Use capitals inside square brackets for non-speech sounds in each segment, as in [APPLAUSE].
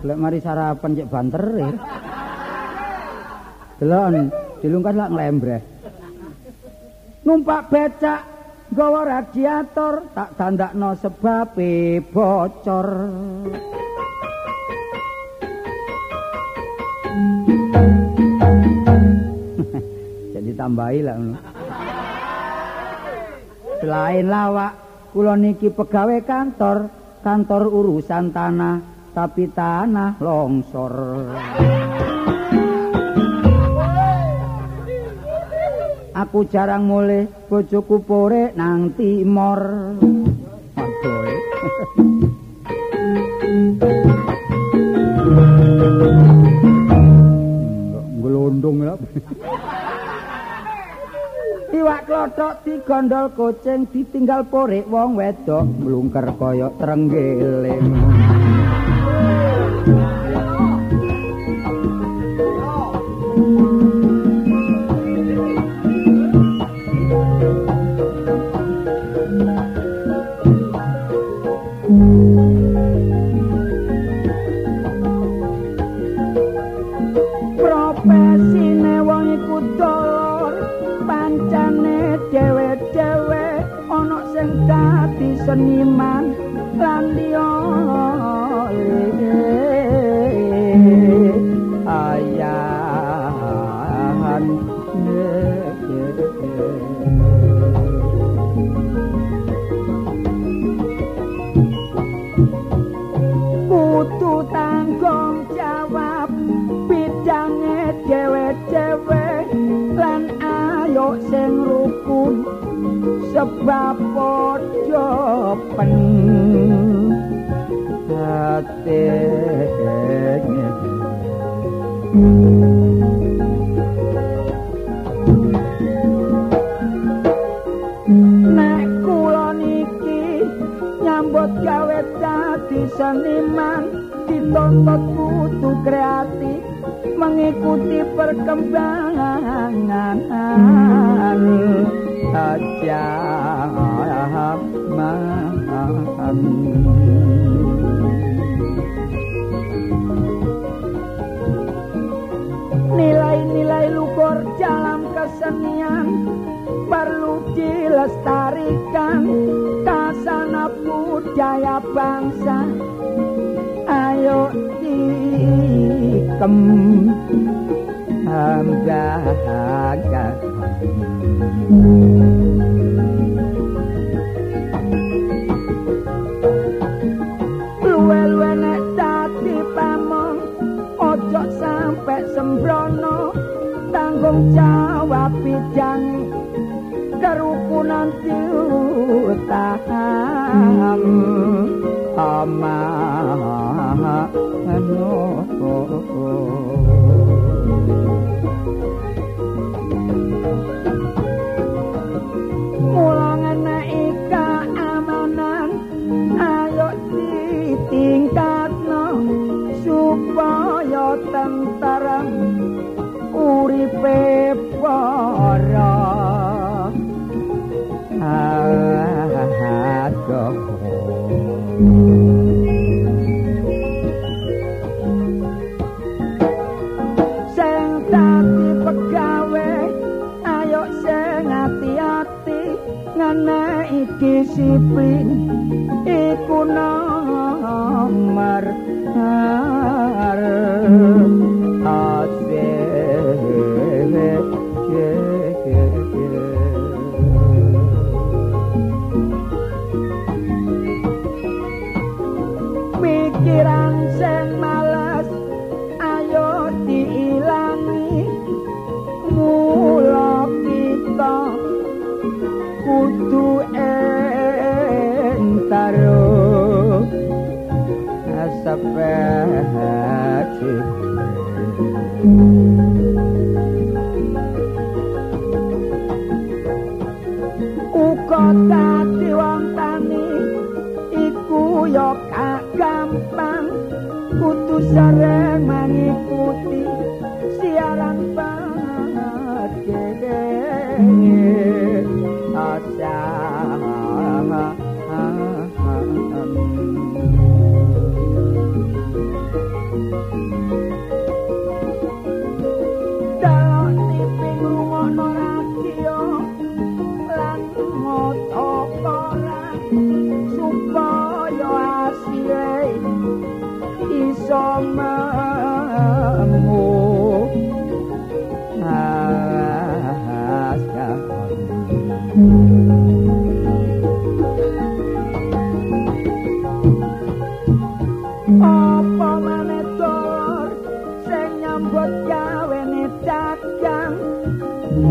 Lek mari sarapan cek banter. Delon, dilungkas lak nglembreh. Numpak becak gawa radiator tak tandakno sebabe bocor. [LAUGHS] Jadi tambahi lah ngono. Selain lawak, kula niki pegawai kantor, kantor urusan tanah, tapi tanah longsor. Aku jarang mulai bojoku pore nang timor. Eh. Ngelondong ya. Iwak klothok digondol kucing ditinggal porik wong wedok mlungker kaya trenggiling. Profesine wong iku dolor pancane dhewe-dhewe ana sing dadi seniman padha pen. Hatene Nek kula niki nyambut gawe dadi seniman dituntut kudu kreatif mengikuti perkembangan Nilai-nilai luhur dalam kesenian perlu dilestarikan. Kasana budaya bangsa ayo dikem ambaga luwe-luwe nek dadi pamong ojo sampe sembrono tanggung jawab bidang kerukunan diutaham. Ama uripe para ngeneki disiplin iku nomor. pikiran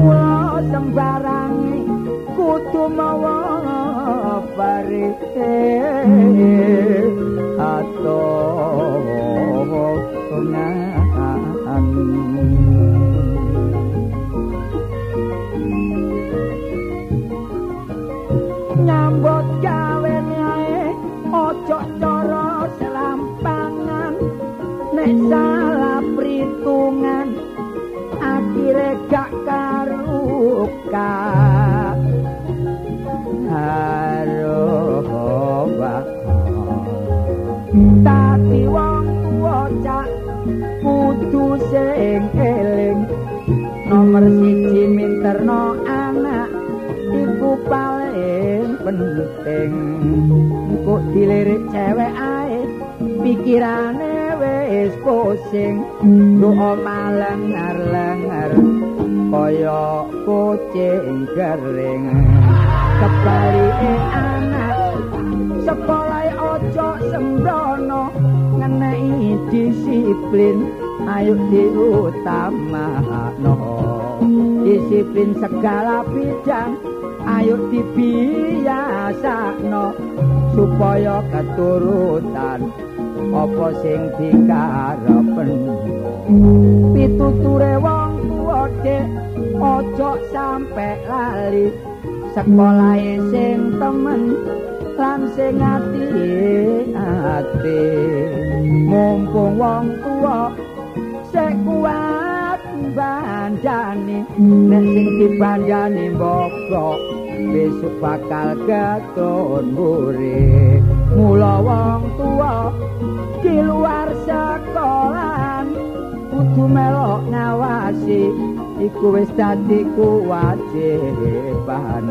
kula sembarangi kudu mawa pare ato nomor siji minterno anak iku paling penting. Kok dilirik cewek ae pikirane wis pusing. Doa malengar-lengar kaya kucing kering. Kebalike anak sekolah ojo sembrono ngenei disiplin ayo diutamakno disiplin segala bidang ayo dibiasakno supaya keturutan. Apa sing dikarepen pituture wong tuwa dek ojo sampe lali. Sekolahe sing temen lan sing ati-ati. Mumpung wong tuwa bandane nek sing dibandani mbok besok bakal ketun muri mula wong tuwa di luar sekolahan kudu melok ngawasi iku wis dadi kewajiban.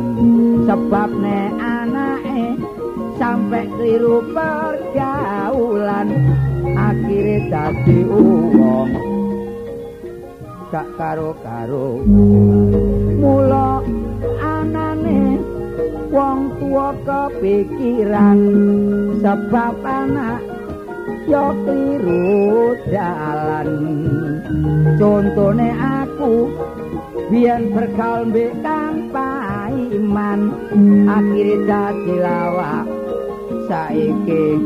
Sebab nek anake sampai kliru pergaulan akhirnya dadi uwong gak karo-karo. Mula anane wong tua kepikiran sebab anak yo kliru dalan. Contone aku biyen bergaul mbek kang paiman akhire dadi lawak. Saiki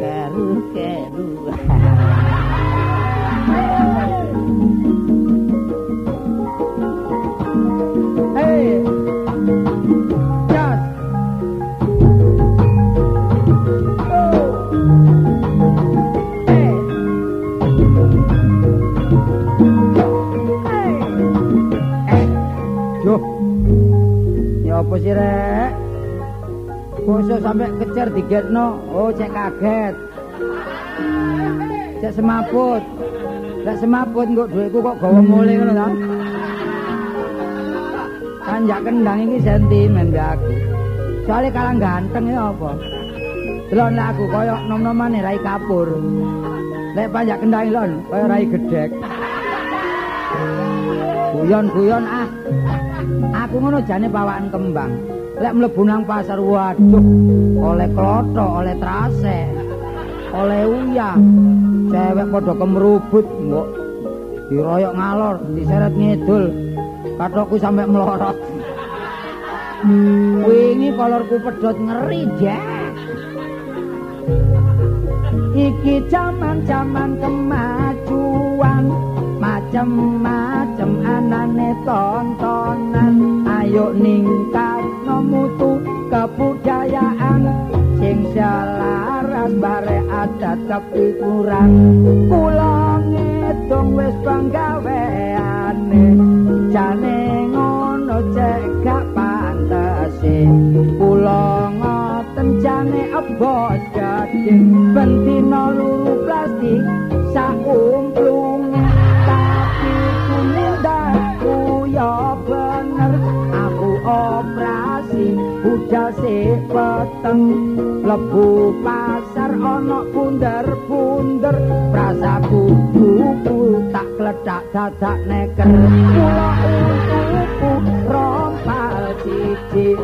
keru-keru! [LAUGHS] apa sih, Rek? Bosok sampai kecer digetno. Oh, cek kaget. Cek semaput. Cek semaput kok duitku kok gawa mulai ngono ta? Kanjak kendang iki sentimen mbak aku. Soale kalang ganteng ya apa? Delon aku koyo nom-nomane rai kapur. Lek panjak kendang lon koyo rai gedhek. Guyon-guyon ah. Aku ngono jane bawakan kembang. Lek mlebu nang pasar waduh, oleh klothok, oleh trase, oleh uyah. Cewek padha kemrubut mbok diroyok ngalor, diseret ngidul. Kathokku sampe melorot. Wingi kolorku pedhot ngeri, Jek. Iki jaman-jaman kemajuan, macem-macem anane tontonan. Ayo ningkatno mutu kebudayaan sing selaras bare adat kepikuran. Kula ngedong wis penggaweane, jane ngono cek gak pantese. Kula ngoten jane ebos gading, bentino luru plastik sakumplunge. Tapi kunindaku ya bener, aku operasi si peteng. Lebu pasar ana bunder-bunder, prasaku buku tak kledak dadak neker. Kula utuku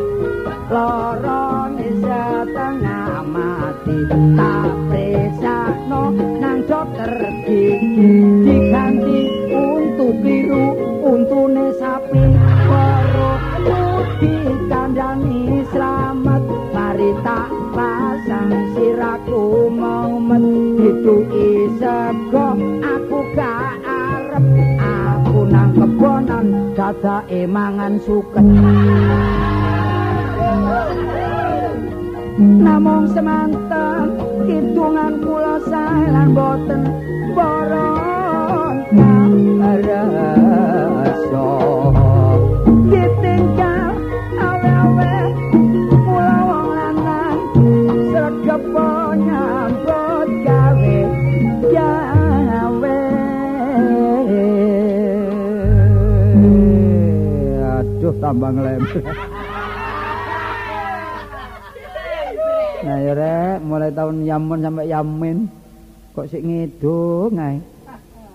lorong setengah mati. Tak presakno nang dokter gigi. Diganti untuk biru untune sapi pasang siraku momet dituki sego aku gak arep. Aku nang kebonan dadake mangan suket. Namung semanten hitungan kula sae lan boten boron tambang lem Nah ya rek, mulai tahun Yamun sampai Yamin kok sik ngidung ae.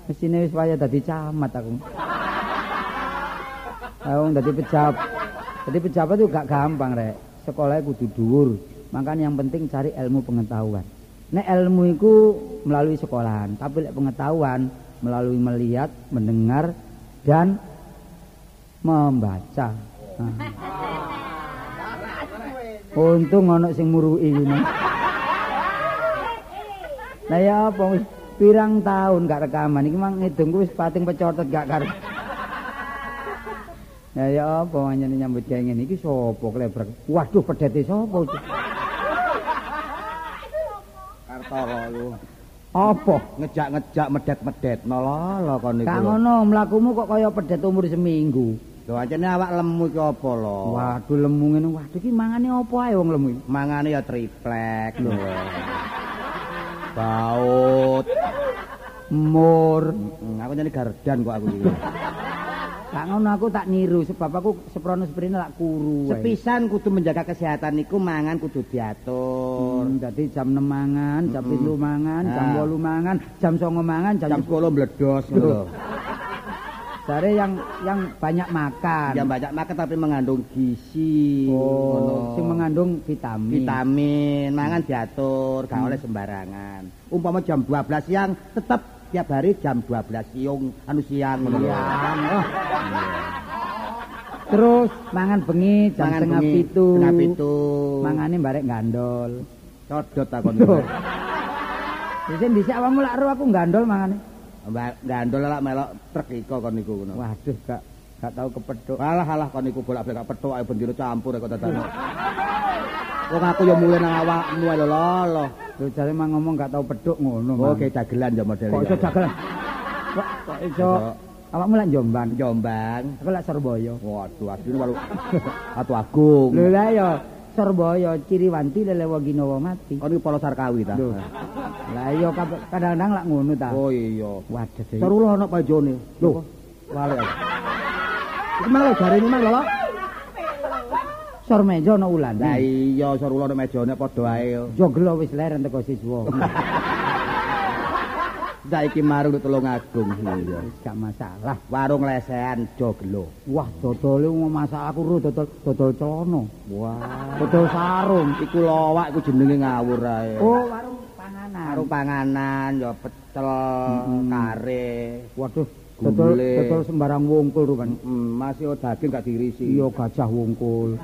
Mesine wis waya dadi camat aku. Aku dadi pejabat. Dadi pejabat itu gak gampang rek. Sekolahnya kudu dhuwur. Makanya yang penting cari ilmu pengetahuan. Nek ilmu itu melalui sekolahan, tapi lek pengetahuan melalui melihat, mendengar dan membaca. Nah. Untung ana sing muruki ngene. Lah ya apa wis pirang tahun gak rekaman iki mang ngidungku wis pating pecotet gak karo. Lah ya apa nyene nyambut gawe ngene iki sapa klebrek? Waduh pedete sapa iki? Kartoro lu. Apa? Ngejak-ngejak medet-medet nololo kon niku. Kak ngono mlakumu kok kaya pedet umur seminggu. Lho ancene awak lemu iki apa lho? Waduh lemu ngene. Waduh iki mangane apa ae wong lemu? Mangane ya triplek lho. Baut. Mur. Aku nyene gardan kok aku iki. Kak ngono aku tak niru sebab aku seprono sprene lak kuru. Sepisan kudu menjaga kesehatan niku mangan kudu diatur. Hmm, dadi jam 6 mangan, jam Mm-mm. 7 mangan, jam Ah. 8 mangan, jam 9 mangan, jam, Jam 10 meledos ngono Jare yang yang banyak makan. Yang banyak makan tapi mengandung gizi. oh, ngono. sing mengandung vitamin. vitamin, mangan diatur, gak oleh sembarangan. Umpama jam 12 siang tetap tiap hari jam 12 siang anu siang ngono. Siang, oh. Terus mangan bengi jam Mangan setengah bengi, pitu. Setengah pitu. Mangane barek gandol. codot takon. Loh. Dhisik dhisik awakmu lak ro aku gandol mangane. Gandol lak melok truk iko kon niku ngono. Waduh, gak gak tau kepethuk. Alah alah kon niku bolak-balik petuk ae bendino campur kok dadane. Wong aku ya mulai nang awakmu lho lolo. Lho jare mang ngomong gak tau pedhuk ngono. Oh, kayak dagelan ya model. Kok iso dagelan? Kok kok iso awakmu lak Jombang, Jombang. aku lak Surabaya. Waduh, asline walu [LAUGHS] Atu Agung. Lho lah ya Surabaya Ciriwanti lelewa ginawa mati. Kon iki Polo Sarkawi ta? Lah iya kadang-kadang lak ngono ta. Oh iya. Waduh deh. Sarulo ana pajone. Lho. Wale. Iki lho jarene mang lho. Sor meja ana ulan. Lah iya sarulo ana mejane padha ae. Joglo wis leren teko siswa. [LAUGHS] Saiki marung tulung agung iya. Wis gak masalah. Warung lesehan joglo. Wah, dodole wong masak aku ro dodol dodol celana. Wah. Dodol sarung. Iku lowak iku jenenge ngawur ae. Oh, warung panganan. Warung panganan ya pecel, Mm-mm. kare. Waduh, dodol dodol sembarang wungkul ro kan. Hmm, masih daging gak diirisi. Iya gajah wungkul,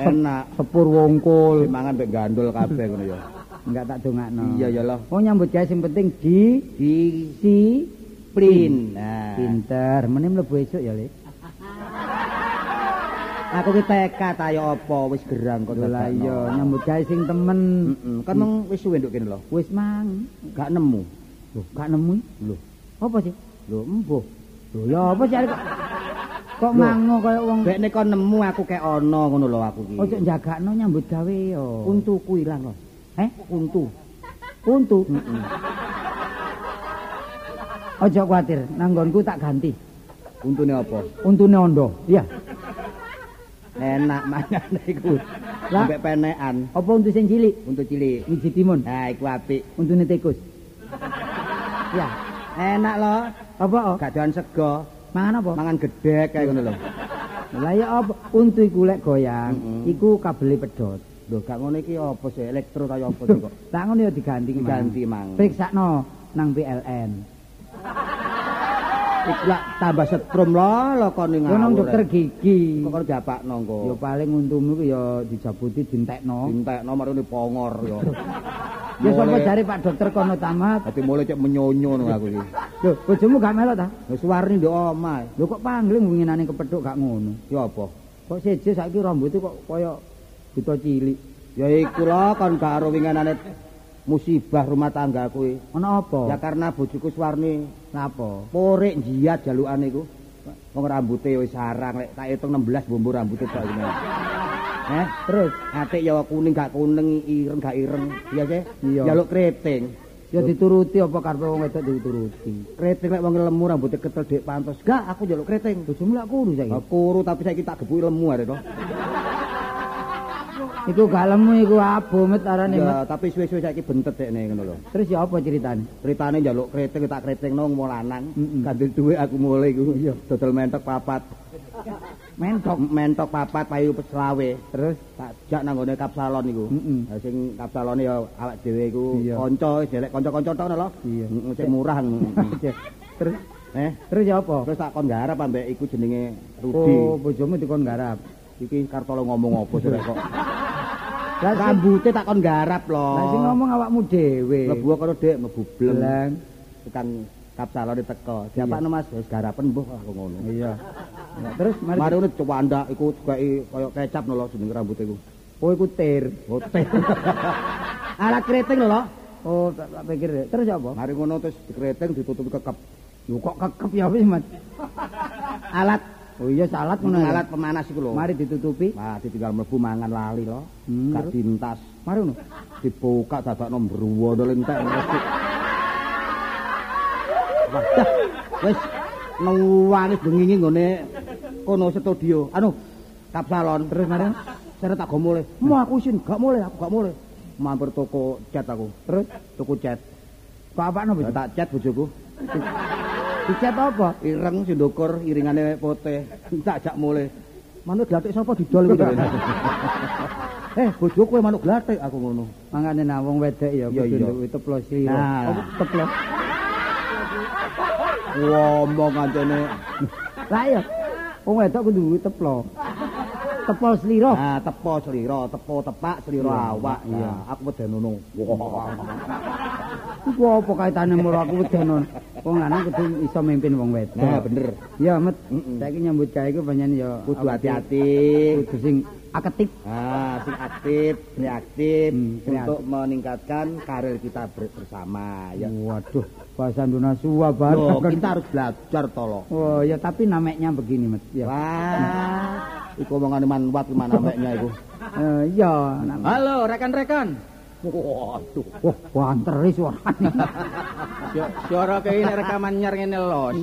Enak. sepur wungkul. Mangan mbek gandul kabeh ngono ya. Enggak tak dongakno. Iya ya loh. Oh nyambut gawe sing penting di Di si. Nah. pinter. Meneh mlebu esuk ya, Lik. [LAUGHS] Aku ki tekad ayo apa wis gerang kok lah iya nyambut gawe sing temen. Heeh, kan mung wis suwe nduk kene lho. Wis mang. Gak nemu. Lho, gak nemu. Lho, Apa sih? lho embuh. Lho, ya apa sih kok kok mango kaya wong Bek nek kon nemu aku kek ana ngono lho aku ki. ojo njagakno nyambut gawe yo. untuku ilang lho. Eh, Untu. untu. Heeh. Ojo kuwatir, nanggonku tak ganti. Untune apa? Untune ondo. Iya. Enak mangan [LAUGHS] iku. Mbek penekan. Apa untu sing cilik? Untu cilik. Wiji timun. Nah, iku apik. Untune tikus. Ya. Enak lho. Apa? oh? Gak sego. Mangan apa? Mangan gedhek kae ngono lho. Lah ya apa untu iku lek goyang, Mm-mm. iku kabele pedhot. Lho gak ngono iki apa sih elektro kaya apa sih kok? Tak ngono ya diganti Mang. Diganti, Mang. Periksakno nang PLN. [LAUGHS] Iku lak tambah setrum lho lho kon ning Yo nang dokter gigi. Kok karo japakno engko. Ya paling untumu ku ya dijabuti dintekno. Dintekno marune pongor ya. [LAUGHS] Ya sapa Mulai- jare Pak Dokter kono tamat. Dadi mulai cek menyonyo ngono aku iki. Lho, bojomu gak melok ta? Wis warni ndok omah. Lho kok pangling winginane kepethuk gak ngono. Ya apa? Kok seje saiki rambutnya kok kaya buta cilik. Ya iku lho kon gak karo winginane musibah rumah tangga kuwi. Ana apa? Ya karena bojoku Suwarni Napa? porek jiat jalukane iku. Wong rambuté wis sarang lek tak hitung 16 bombo rambute tok iki. Eh, Terus atik ya kuning gak kuning, ireng gak ireng. Iya sih? Jaluk keriting. ya dituruti apa karepe wong wedok dituruti. Keriting lek wong lemu rambutnya ketel dek pantos. Gak, aku jaluk keriting. Bojomu lak kudu saiki. Kuru tapi saiki tak gebuki lemu are to. Iku gak lemu iku abo met arane. Ya, tapi suwe-suwe saiki bentet dekne ngono lho. Terus ya apa ceritane? Ceritane njaluk keriting tak keriting nang wong lanang. Mm-mm. Gandel duwe aku mulai iku. Iya, dodol mentok papat. [LAUGHS] Mentok. Mentok papat payu selawe. Terus Tak jak nang gone kapsalon iku. Mm-mm. Lah sing kapsalone ya awak dhewe iku kanca, wis delek kanca-kanca tok lho. Iya. Sing murah. [LAUGHS] terus Eh, terus ya apa? terus tak kon garap ambek iku jenenge Rudi. Oh, bojomu dikon garap. Iki Kartolo ngomong apa sih rek kok? [LAUGHS] Lah Rambute tak kon garap lho. Lah sing ngomong awakmu dhewe. mlebu karo Dik mlebu bleng. Tekan kapsalone teko. Diapakno Mas? Wis garapen mbuh aku ngono. Iya. Ya, terus mari. Mari ngono cewandak iku dikai kaya kecap lho jeneng rambut iku. Oh, iku tir. Hotel. [LAUGHS] Alat keriting lho. Oh, tak, tak pikir. Terus apa? Mari ngono terus dikeriting ditutupi kekep. Lho kok kekep ya wis, Mas. Alat [LAUGHS] Oh iya salat ngono. ya? alat pemanas iku lho. Mari ditutupi. Nah, ditinggal mlebu mangan lali lho. Hmm, Gak dintas. Mari ngono. Dibuka dadakno mbruwo lentek mesti. Wah. Wis nuwangis bengingi nggone kono studio. Anu, kapsalon. Terus mari. Seret tak go mulai. Mau aku sin, gak mulai, aku gak mulai. Mampir toko cat aku. Terus Tuku cat. kok apakno Ya bojo? tak cat bojoku. Dicat apa? Ireng sindukur, iringane putih. Tak jak mulai. Manuk glathik sapa didol iki? [LAUGHS] eh, bojoku kowe manuk glathik aku ngono. Mangane nah wong wedok ya kudu nduk teplo sliro. Nah. Apa teplo? Ngomong kancane. Lah iya. Wong wedok kudu duwe teplo. Tepol sliro. Nah, tepo slira, tepo tepak slira awak. iya. Aku. Wah. [LAUGHS] Iku apa kaitane mulu aku wedono. Wong lanang kudu iso mimpin wong wedok. Nah, bener. Ya, Met. Saiki nyambut gawe iku panjen ya Kudu hati-hati. Kudu sing aketip. Ah, sing aktif, reaktif Hmm, untuk meningkatkan karir kita ber- bersama ya. Waduh, bahasa Indonesia banget. Loh, kita harus belajar tolong. Oh, ya tapi namanya begini, Met. Ya. Wah, iku omongan manwat mana meknya iku. Eh, iya, Halo rekan-rekan. Waduh. Wah, banteri suarane. Si- Suara kayak ini rekaman nyar ngene los.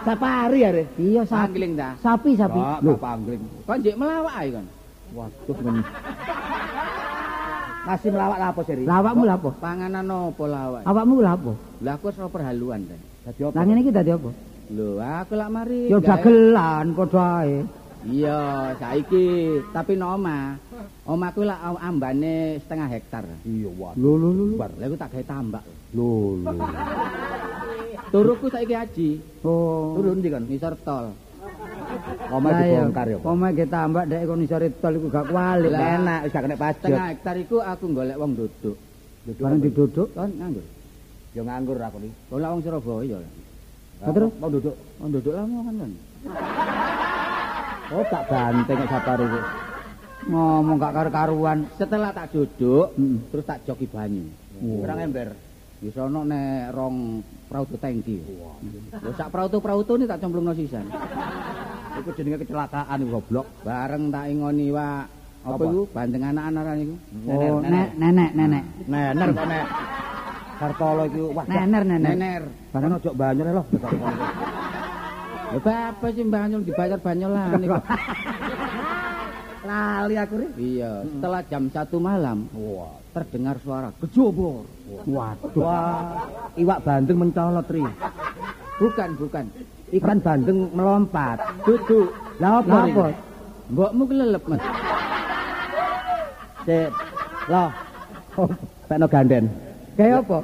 Iya. Safari ya, Re? Iya, sapi. Angling dah. Sapi, sapi. Gak, Loh, gak panggling. Kon jek melawak ae kon. Waduh, men. Masih [LAUGHS] melawak lah apa sih, Ri? lawakmu lha apa? Panganan opo lawak? Awakmu lha apa? Lah aku ora perhaluan ta. Dadi apa? Lah ngene iki dadi apa? Lho, aku lak mari. Ya gawe- dagelan padha ae. Iya, saiki tapi no omah. Omahku lak am- ambane setengah hektar. Iya, waduh. Lho lho lho. Bar, lha aku tak gawe tambak. Lho, lho. Turuku saiki haji. Oh. Turun ndi kan? Ngisor tol. Omah Lah, iya. dibongkar ya. Omah ge tambak dek kon iso tol iku gak kualik. Lah. Enak, wis gak kena pajak. Setengah hektar iku aku golek wong duduk. Bareng diduduk. Kon nganggur. Ya nganggur aku nih. Kon lak wong Surabaya. lah. Lah, terus? mau duduk. Wong duduk lah mau kan kon. Oh, tak banteng nek safari iku. Ngomong gak karo-karuan. Setelah tak duduk, Mm. terus tak joki banyu. Kurang ember. Wis ana nek rong prautu tangki. Lho sak prautu-prautu ni tak cemplungno sisan. Iku jenenge kecelakaan goblok. Bareng tak ingoni wa apa iku bandeng anak-anak iku. Oh, nek nenek nenek. Nener kok nek. Kartolo iku wah. Nener nenek. Nener. Bareng ojo banyu lho. [LAUGHS] Lho apa sih banyu dibayar banyolan iku. [LAUGHS] Lali aku ri. Iya, setelah jam 1 malam Wah. terdengar suara kejobor. Waduh. Wah, iwak bandeng mencolot ri. Bukan, bukan. Ikan bandeng melompat. Duduk Lah apa? Lah apa? Mbokmu kelelep, Mas. Cek. Lah. Oh, pekno ganden. Kayak apa?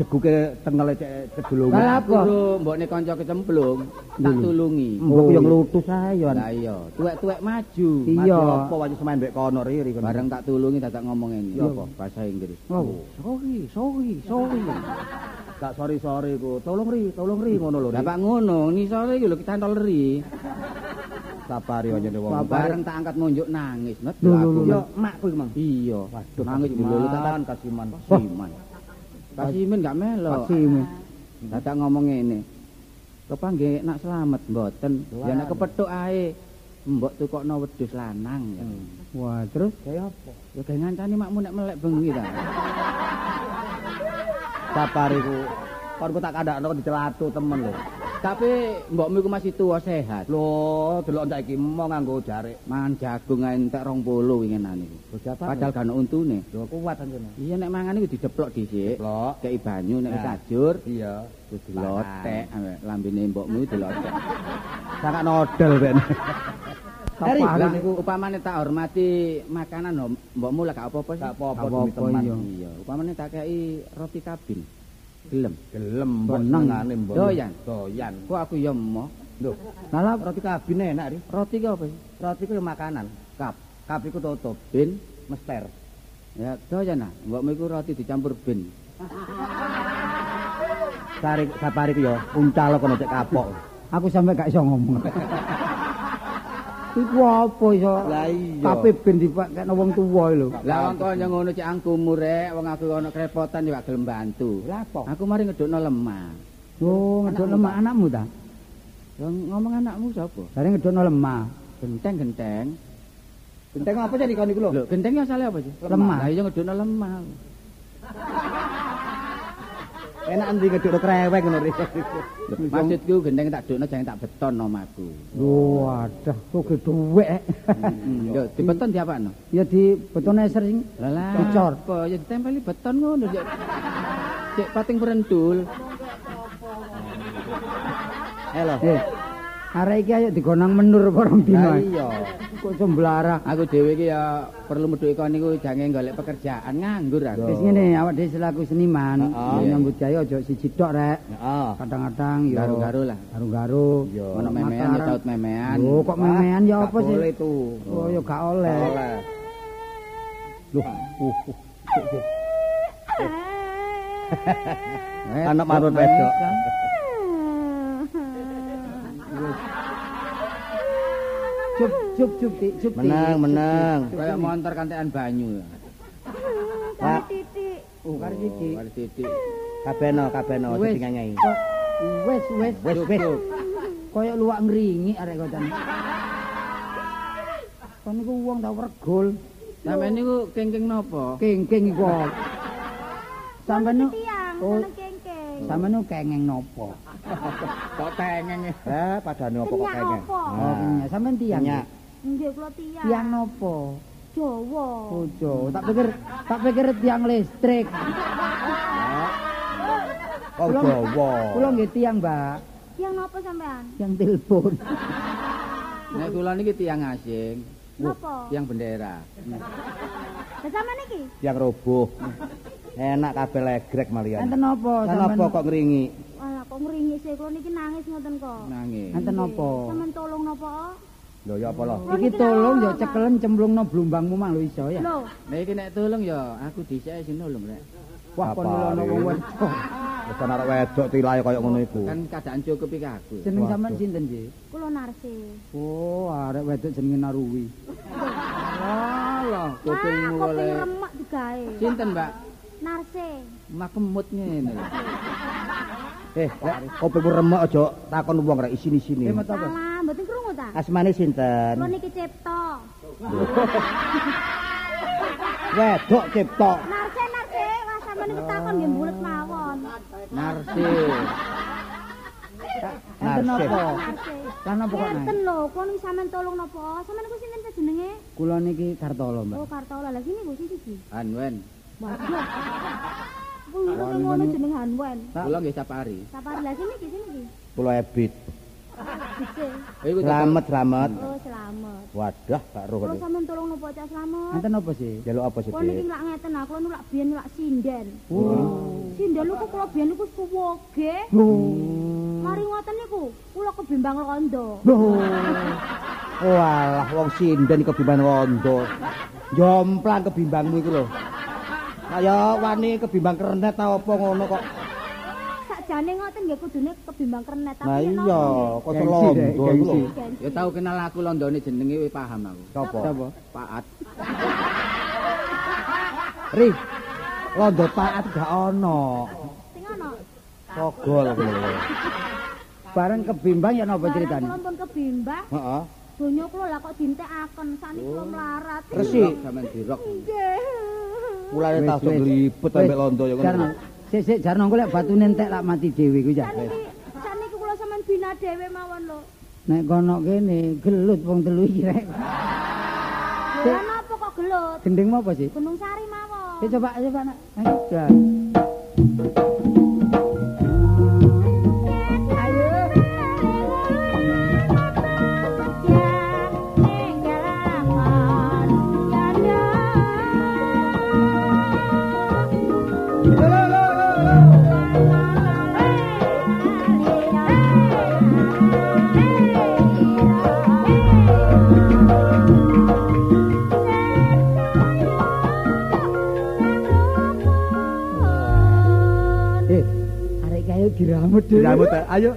Tak jeguke tengele cek kedulungan. Lah apa? Mbokne kanca kecemplung, tak tulungi. Mbok yo nglutus ae yo. Lah iya, tuwek-tuwek maju. Iya. Apa wae semain mbek kono riri kono. Bareng tak tulungi tak ngomong ini. Iya apa? Bahasa Inggris. Oh. Sorry, sorry, sorry. Gak sorry-sorry ku. Tolong ri, tolong ri ngono lho. Lah Pak ngono, ni sore iki lho kita toleri. Sapari aja wong. Bareng tak angkat nunjuk nangis. Lho, lho. Yo makku Mang. Iya. Waduh, nangis dulu tak tak kasiman. Kasiman. Kasimin gak melo. Kasimu. Dadak ngomong ngene. Kepangge nak selamat mboten. Ya nek kepethuk ae. Mbok tukokno wedhus lanang ya. Wah, terus Kayak apa? Ya gawe ngancani makmu nek melek bengi ta. [LAUGHS] Sapari ku. Kon tak kandakno dicelatu temen lho. Tapi mbokmu iku masih tua sehat. Lho, delok ndak iki mau nganggo jarik. Mangan jagung entek 20 winginan iku. Bojapa. Padahal kan untune. Lho kuat anjene. Iya nek mangan iku dideplok dhisik. Lho. Kei banyu nek wis Nah. ajur Iya. terus dilotek lambene mbokmu dilotek. [LAUGHS] Sangat nodel ben. [LAUGHS] Eri, Lah niku? upamane tak hormati makanan mbokmu lah gak apa-apa sih. Gak apa-apa teman. Iya, upamane tak kei roti kabin. Gelem. Gelem mbok Seneng. senengane mbok. Doyan. Doyan. Kok aku ya emoh. Lho, Lah lah roti kabin enak ri. Roti ki apa sih? Roti ku makanan. Kap. Kap iku tutup. Bin. Mester. Ya doyan ah. Mbokmu iku roti dicampur bin. [LAUGHS] Sari sapari ku yo uncal kono cek kapok. aku sampe gak iso ngomong. [LAUGHS] Iku apa iso? Lah iya. Tapi ben dipakekno wong tuwa lho. Lah wong kaya ngono cek angkumu rek, wong aku ana kerepotan ya gak gelem bantu. Lah apa? Aku mari ngedukno lemah. Oh, ngedok lemah anakmu ta? Wong ngomong anakmu sapa? Dari ngedokno lemah. Genteng-genteng. Genteng apa jadi kon iku lho? Lho, genteng asale apa sih? Lemah. Lah iya ngedukno lemah. [LAUGHS] Enak endi ngedukno krewek ngono ri. Maksudku gendeng tak dukno jangan tak beton omaku. Waduh, kok ge dhuwek. Hmm, Yo dibeton diapakno? Ya di betone eser sing Lah. Dicor. Apa ya ditempeli beton ngono cek. Cek pating berendul. Halo. eh arek iki ayo digonang menur. Lah ae. iya. Kok semblara. Aku dhewe iki ya perlu medhuki kon niku jange golek pekerjaan nganggur aku. Wis ngene awak dhewe selaku seniman, ya nyambut gawe aja siji tok rek. Heeh. Kadang-kadang yo Garu-garu lah. Garu-garu. Ono memean ya taut memean. Lho kok memean ya apa sih? Boleh tuh. Oh ya gak oleh. Oleh. Loh, uh, Anak marun wedok. Cup cup cup Dik, cup Dik. Menang, menang. Kayak montor kantekan banyu. Pak, Oh, karo siji. Kali titik. kabeno, kabeno sing. Kok wis wis Wis, wis. koyo luwak ngringi arek kocan. Kon niku wong tau regul. Sampeyan niku kengking napa? Kengking iku. Sampeyan tiang, Oh. Oh. sampeyan nu kengeng nopo? [LAUGHS] Kok tengeng. Eh, padane apa kok apa? Oh, sampeyan tiang. Kenyak. Nggih kula tiang. Tiang nopo? Jawa. Bojo. Tak pikir tak pikir tiang listrik. [LAUGHS] Oh, Jawa. Kula nggih tiang, Mbak. Tiang napa sampean? Tiang telepon. [LAUGHS] Nek kula niki tiang asing, Napa? tiang bendera. Lah sampean iki? Yang roboh. Enak kabeh legrek malian. Enten napa Kenapa kok ngringi? Walah kok ngringi sih kula niki nangis ngoten kok. Nangis. Enten napa? Sampeyan tolong napa? Lho ya apa lho? Iki tolong ya cekelen cemplungno blumbangmu mang lho iso ya. Lho, Nek iki nek tulung ya aku dhisik sing nulung rek. Wah kon Apa, ono Ri? wong wedok. Wis ana arek wedok tilae kaya ngono iku. Kan keadaan cukup iki aku. Jeneng sampean sinten, Ji? kula narsis. Oh, arek wedok jenenge Naruwi. [LAUGHS] Alah, Wah, kupingmu kuping oleh remek digawe. Sinten, Mbak? Narsis. Makemut ngene. Eh, rek, kopingmu remek aja takon wong rek isin-isine. Eh, mboten krungu ta? Asmane sinten? Kula niki Cipto. [LAUGHS] Wedok cipta. Narsis, narsis. Wah, sampean niku takon nggih bulet mawon. Napa? Narsis. Lah napa kok Enten lho, kula niki sampean tolong napa? Sampean niku sinten jenenge? Kula niki Kartolo, Mbak. Oh, Kartola. Lah sini Bu siji. siji. Anwen. Waduh. Kuwi ngono jeneng Hanwen. Kula nggih sapari. Sapar lah sini iki sini iki. Kula ebit. Dise. Iku Slamet, slamet. Oh, selamat. Wadah, gak roh. Kula sampean tolong nopo cah selamat. Enten apa sih? Jaluk apa sih, Kula niki lak ngeten aku nu lak biyen lak sinden. Oh. Sinden niku kula biyen niku suwoge. Mari ngoten niku kula kebimbang londo. Walah, wong sinden kebimbang rondo. Jomplang kebimbangmu iku lho. Kaya wani kebimbang kernet ta apa ngono kok. Sakjane ngoten nggih kudune kebimbang kernet tapi Nah iya, kok londo iku lho. Ya tau kenal aku londone jenenge wis paham aku. Sopo? Sapa? Paat. [LAUGHS] Ri. Londo taat gak ono. Sing ana. Sogol kuwi. Bareng kebimbang ya napa ceritane? Kula pun kebimbang, Heeh. donya kula lah kok dintekaken saniki kula melarat. Resik. Sampeyan dirok. Nggih. Mulane Wis, tas glibet Wis, ambek londo ya ngono. Sik sik jarno engko lek batune entek lak mati dhewe ku ya. Saniki kula sampean bina dhewe mawon lho. Nek kono kene gelut wong telu iki rek. Lha napa kok gelut? Gendeng apa sih? Gunung Sari mawon. Sik coba coba nak. Ayo. Diramut dhewe. Rambut ayo.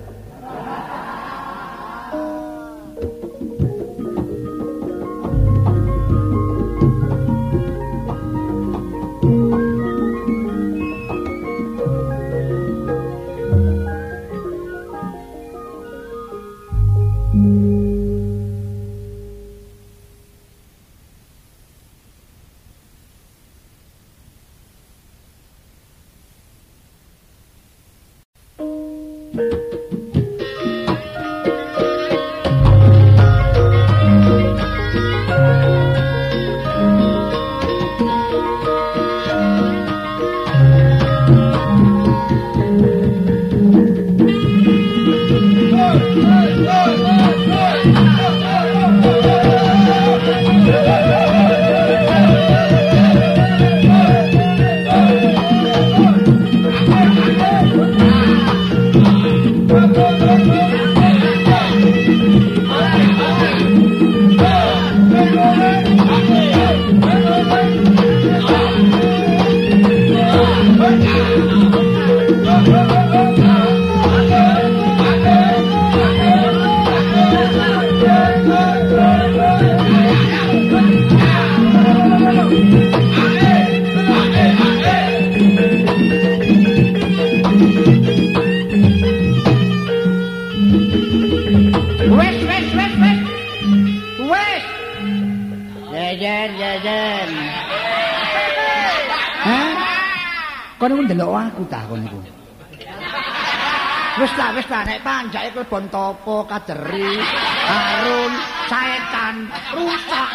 Panjake klebon topo kaderi harun saetan rusak.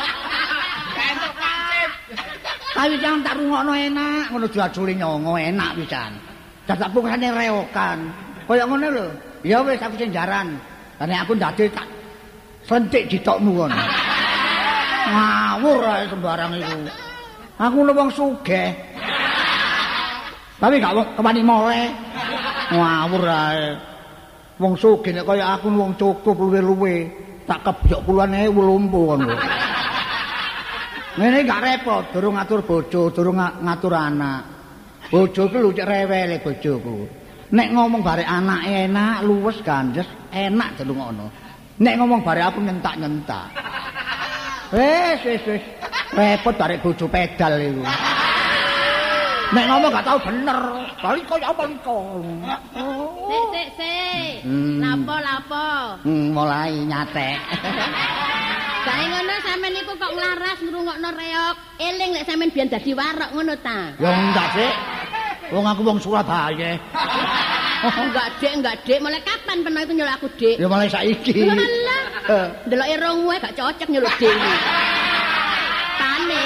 Kawi jangan tak rungokno enak, ngono diajuli nyongo enak pisan. Dadak pungkane reokan. Kaya ngono lho. Ya wis aku sing jaran. Nek aku ndade tak sentik ditokmu kon. Ngawur ae sembarang iku. Aku lho wong sugih. Tapi gak wong kewani mole. Ngawur ae. Wong sugih nek kaya aku wong cukup luwe-luwe, tak kebyok puluhan ewu lumpuh lho. Ngene gak repot, durung ngatur bojo, durung nga- ngatur anak. Bojoku lho cek rewele bojoku. Nek ngomong bare anake enak, luwes gandes, enak delungono. Nek ngomong bare aku nyentak-nyentak. Wis, wis, wis. Repot bare bojo pedal iku. Nek ngomong gak tau bener, bali koyo apa liko. Sik sik sik. Hmm. Lapo lapo. Hmm, mulai nyatek. [LAUGHS] Sae ngono sampean niku kok nglaras ngrungokno reok. Eling lek sampean biyen dadi warok ngono ta. Ya enggak, Dik. Wong aku wong Surabaya. [LAUGHS] enggak dik, enggak dik. Mulai kapan pernah iku nyeluk aku dik? Ya mulai saiki. Alah. [LAUGHS] Deloke rongmu gak cocok nyeluk dewi. Tane.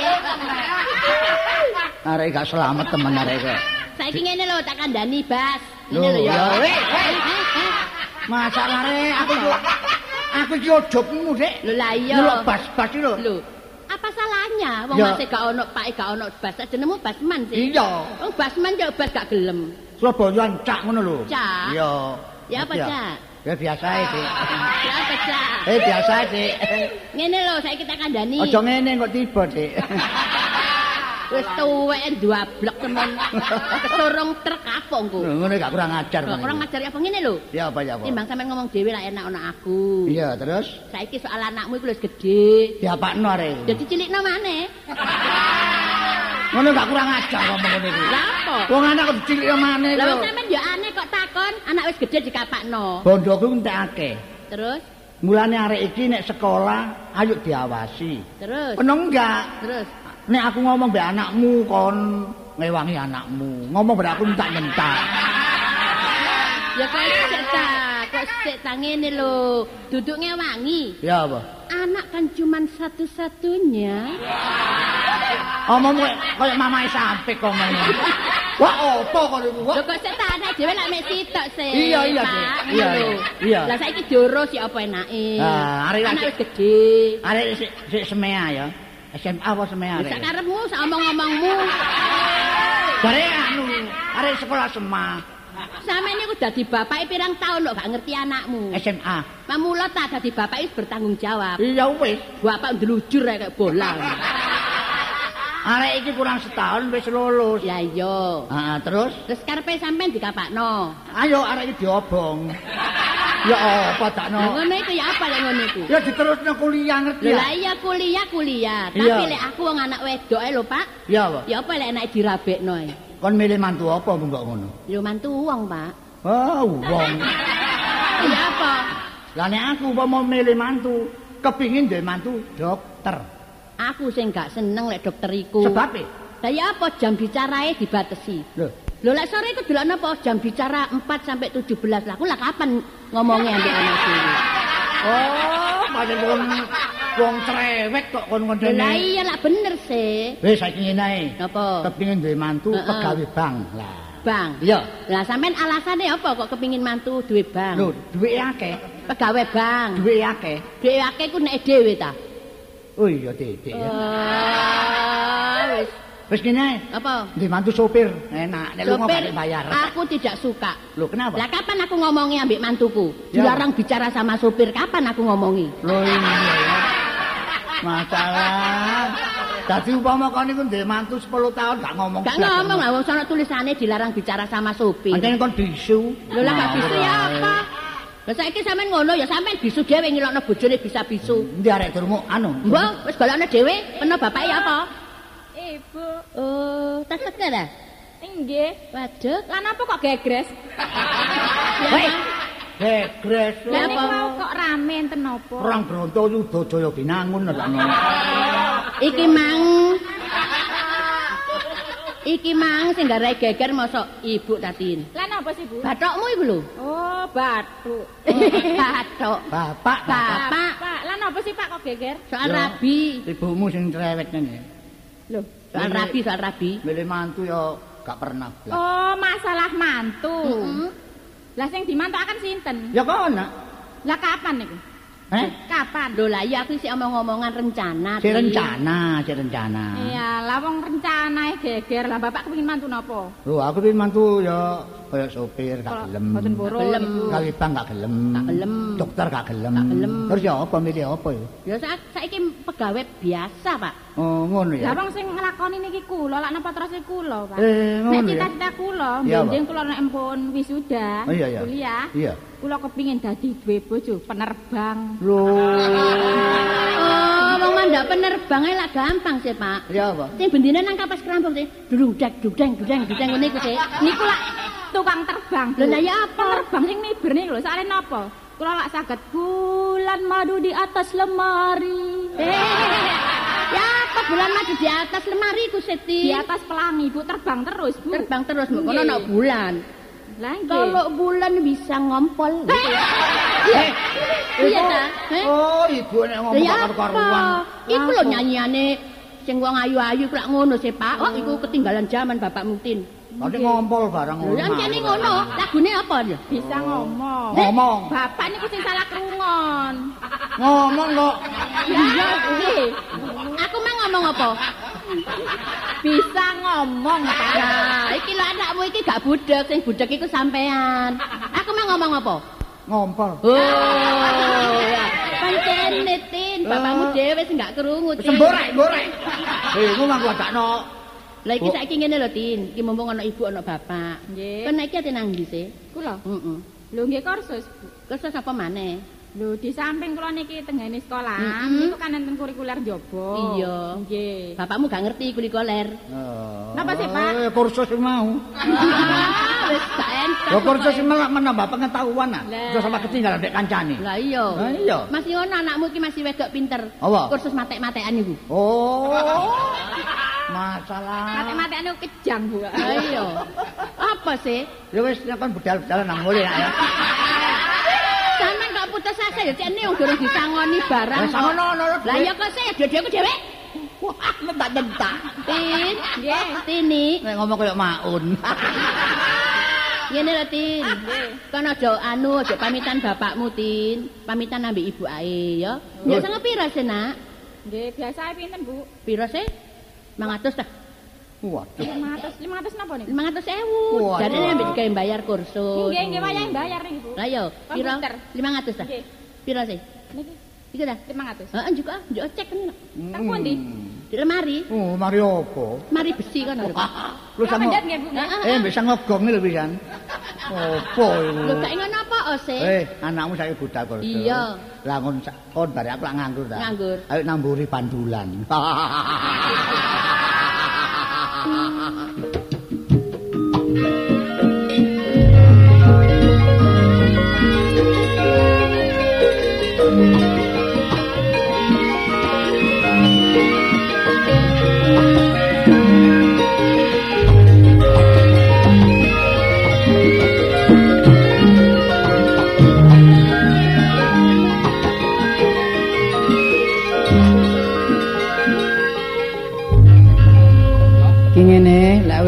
Arek gak selamat temen arek kok. Saiki ngene lho tak kandhani Bas. Ngene lho ya. eh. Masalahnya aku yo aku iki ojobmu, Dik. Lho lah iya. Nyeluk bas-bas iki lho. Lho, apa salahnya? Wong masih gak ono pake gak ono bas, jenengmu basman sih. Iya. Wong basman ya bas gak gelem. Surabaya cak ngono lho. Cak? Iya. Ya apa, Cak? Ya biasa ae, Dik. [LAUGHS] Ya apa, Cak? Eh biasa ae, Dik. Ngene lho, saiki kita kandhani. Aja ngene kok tiba, Dik. [LAUGHS] Wis tuwek dwablek temen. Kesurung truk kapok engko. Ngono gak kurang ajar. Kok kurang ngajari apa ngene lho? Ya apa ya apa? Timbang sampean ngomong dhewe lah enak ono aku. Iya, terus Saiki soal anakmu iku wis gedhe. diapakno arek. Dadi cilikno maneh. Ngono gak kurang ajar ngomong ngene iki. Lah apa? Wong anak kok dicilik maneh Lah kok. wong sampean ya aneh kok takon, anak wis gedhe dikapakno. Bondoku entek akeh. Terus, Mulane arek iki nek sekolah ayo diawasi. terus, Penuh enggak? terus. Nek aku ngomong mbek anakmu kon ngewangi anakmu. Ngomong mbek aku entak nyentak. Ya kok sik ta, kok sik ta ngene lho. Duduk ngewangi. Ya apa? Anak kan cuman satu-satunya. Omong kowe koyo mamae sampe kok ngomong. Wah, opo kok niku? Lho kok sik ta anak dhewe lak mek sitok sih. Iya, iya, Iya, iya. Lah saiki diurus ya apa enake. Ah, arek wis gedhe. arek sik sik semea ya. SMA apa semea Wis arek? sak karepmu, sak omong-omongmu. Bare anu, arek sekolah sema, Sampeyan niku dadi bapak pirang tahun kok gak ngerti anakmu. SMA. Mamula ta dadi bapak wis bertanggung jawab. Iya wis. Bapak ndelujur ae kayak bola. [LAUGHS] Arek iki kurang setahun wis lulus. Ya iya. Ah, terus Terus karepe sampean dikapakno. ayo arek iki diobong. [LAUGHS] Ya apa Lah dakno? ngono iku ya apa lek ngono iku? Ya diterusno kuliah ngerti ya? lah iya kuliah kuliah. Tapi lek aku wong anak wedok ae lho, Pak. Ya apa? Ya apa lek enak dirabekno ae? Kon milih mantu apa mbok ngono? Yo mantu wong, Pak. Oh, wong. [LAUGHS] Ya apa? Lah nek aku umpama milih mantu, kepingin duwe mantu dokter. Aku sing gak seneng lek dokter iku. Sebab e? Lah ya apa jam bicarae dibatesi. Lho, Lho lek sore iku delokno apa jam bicara 4 sampai 17. Lah aku lah kapan ngomongnya ambek [LAUGHS] anak dhewe? Oh, pancen wong wong cerewet kok kon koncone. lah iya lah bener sih. Wis saiki ngene ae. Apa? Kepingin duwe mantu Heeh. pegawe bank. Lah. Bang. Iya. Lah sampean alasannya apa kok kepingin mantu duwe bang? Lho, duwe akeh, Pegawe bang. duwe akeh. Duwe akeh ku nek dhewe ta. Oh iya, Dede ya. Ah, wis. Wis ae. Apa? Duwe mantu sopir, enak. Nek lunga Sopir, balik bayar. Aku tidak suka. Lho, kenapa? Lah kapan aku ngomongi ambek mantuku? Dilarang bicara sama sopir. Kapan aku ngomongi? Lho iya ya. Masalah. Dadi umpama kon niku duwe mantu 10 tahun gak ngomong. Gak ngomong lah wong sono tulisane dilarang bicara sama sopir. Pancen kon bisu. Lho lah gak bisu ya apa? Lah saiki sampean ngono ya sampean bisu dhewe ngilokno bojone bisa bisu. Endi arek durung anu? Mbok wis golekno dhewe peno bapake ya apa? Ibu, Oh, tas tekan ta? inggih. Waduh. Lah napa kok gegres? [LAUGHS] Bang. gegres. Lah, Lah apa? niku kok rame enten napa? Perang Bronto Yuda Jaya Binangun lho ngono. Iki mang Iki mang sing garai geger mosok ibu tatin. Lah napa sih, Bu? Bathokmu iku lho. Oh, bathuk. [LAUGHS] Bathok. Bapak, bapak. Bapak Pak, lah napa sih Pak kok geger? soal Ya. rabi. Ibumu sing cerewet ngene. Loh. Soal rabi, soal rabi. Milih mantu ya gak pernah blas. Oh, masalah mantu. Heeh. Lah sing dimantukaken sinten? Ya kono. Lah kapan niku? Eh? Kapan? Lho lah iya aku sih omong-omongan rencana. Si rencana, si rencana. Iya, lah wong rencanae geger. Lah Bapak kepengin mantu napa? Lho aku pilih mantu ya kaya sopir gak gelem. Mboten gelem. niku. Kali bang gak gelem. Gak gelem. Dokter gak gelem. Gak gelem. Terus ya apa milih apa ya? Ya sa saiki pegawai biasa, Pak. Oh, ngono ya. Lah wong sing nglakoni niki kula, lak napa terus kula, Pak? Eh, Nek ngono ya. cita-cita kula, mbenjing kula nek empun wisuda, Oh, iya, iya. kuliah, Iya. kula kepingin dadi duwe bojo penerbang. Lho. Oh, wong mandak penerbang lah gampang sih, Pak. Ya apa? Sing bendine nang kapas kerampung sih. Dudang dudang dudang dudang ngene iku sih. Niku lak tukang terbang. Lho lah ya apa? Penerbang sing miber niku lho, sakjane napa? Kula lak saged bulan madu di atas lemari. Eh, [LAUGHS] ya apa bulan madu di atas lemari ku Siti? Di atas pelangi, Bu, terbang terus, Bu. terbang terus mbok kono ana bulan. Lah nggih. Kalau bulan bisa ngompol. Eh, Iya ta? Eh? Oh, ibu nek ngomong apa? karu-karuan. Iku lho nyanyiane sing wong ayu-ayu kok ngono sih, Pak. Oh, iku ketinggalan zaman Bapak Mutin. Nanti ngompol barang Lho, ya jane ngono. Lagune apa ya? Bisa ngomong. Ngomong. Bapak niku sing salah krungon. Ngomong kok. Iya, nggih. Aku mah ngomong apa? Bisa ngomong, Pak. Nah, iki lho anakmu iki gak budek, sing budek iku sampean. Aku mah ngomong apa? Ngompol. Oh, ya. pancene Tin, bapakmu dhewe sing gak krungu. Tin. Semborek, gorek. Eh, mah gua dakno. Lah iki saiki ngene lho, Tin. Iki mumpung ana ibu ana bapak. Nggih. Kan iki ate nang ndi sih? Kula. Heeh. Lho nggih kursus, Bu. Kursus apa maneh? Lho di samping kula niki tenggene sekolah, Mm-mm. niku kan enten kurikuler jaba. Iya. Nggih. Bapakmu gak ngerti kulikoler. Napa sih, Pak? Eh, kursus mau. Ah, wis gak entuk. Ya kursus malah menambah pengetahuan ah. Terus sama ketinggalan dek kancane. Lah iya. Lah iya. Masih ngono anakmu iki masih wedok pinter. Apa? Kursus matek-matekan iku. Oh. Masalah. Mate-mate anu kejang, Bu. Lah iya. Apa sih? Ya wis nek kon budal-budalan nang ngene ya. [LAUGHS] Sampeyan kok putus asa ya cek wong durung disangoni barang. Lah kok. sangono ono lho. Lah ya kok sih dhewe-dhewe dhewe. Wah, lentak-lentak. Tin, Nggih. Tini, Nek ngomong koyo maun. ngene lho Tin. Kan aja anu aja pamitan bapakmu Tin. Pamitan ambek ibu ae ya. Biasa ngepira sih nak? Nggih, biasa pinten, Bu? Piro sih? 500 dah. Waduh. 500, 500 napa niku? 500 ewu. Jadi ambek digawe bayar kursus. Nggih, nggih wayah bayar niki, Bu. Lah yo? Komputer. 500 dah. Nggih. Piro sih? Niki Iku dah. 500. Heeh, njuk ah, njuk cek kan. Teng pundi? Di lemari. Oh, mari opo? Mari besi kan lho. Lu sama. Eh, bisa ngogong lho pisan. Opo iku? Lho gak ngono apa sih? Eh, anakmu saiki budal kursus. Iya. Lah ngon kon bare aku lak nganggur ta. Nganggur. Ayo namburi pandulan. [LAUGHS] Iki ngene, lek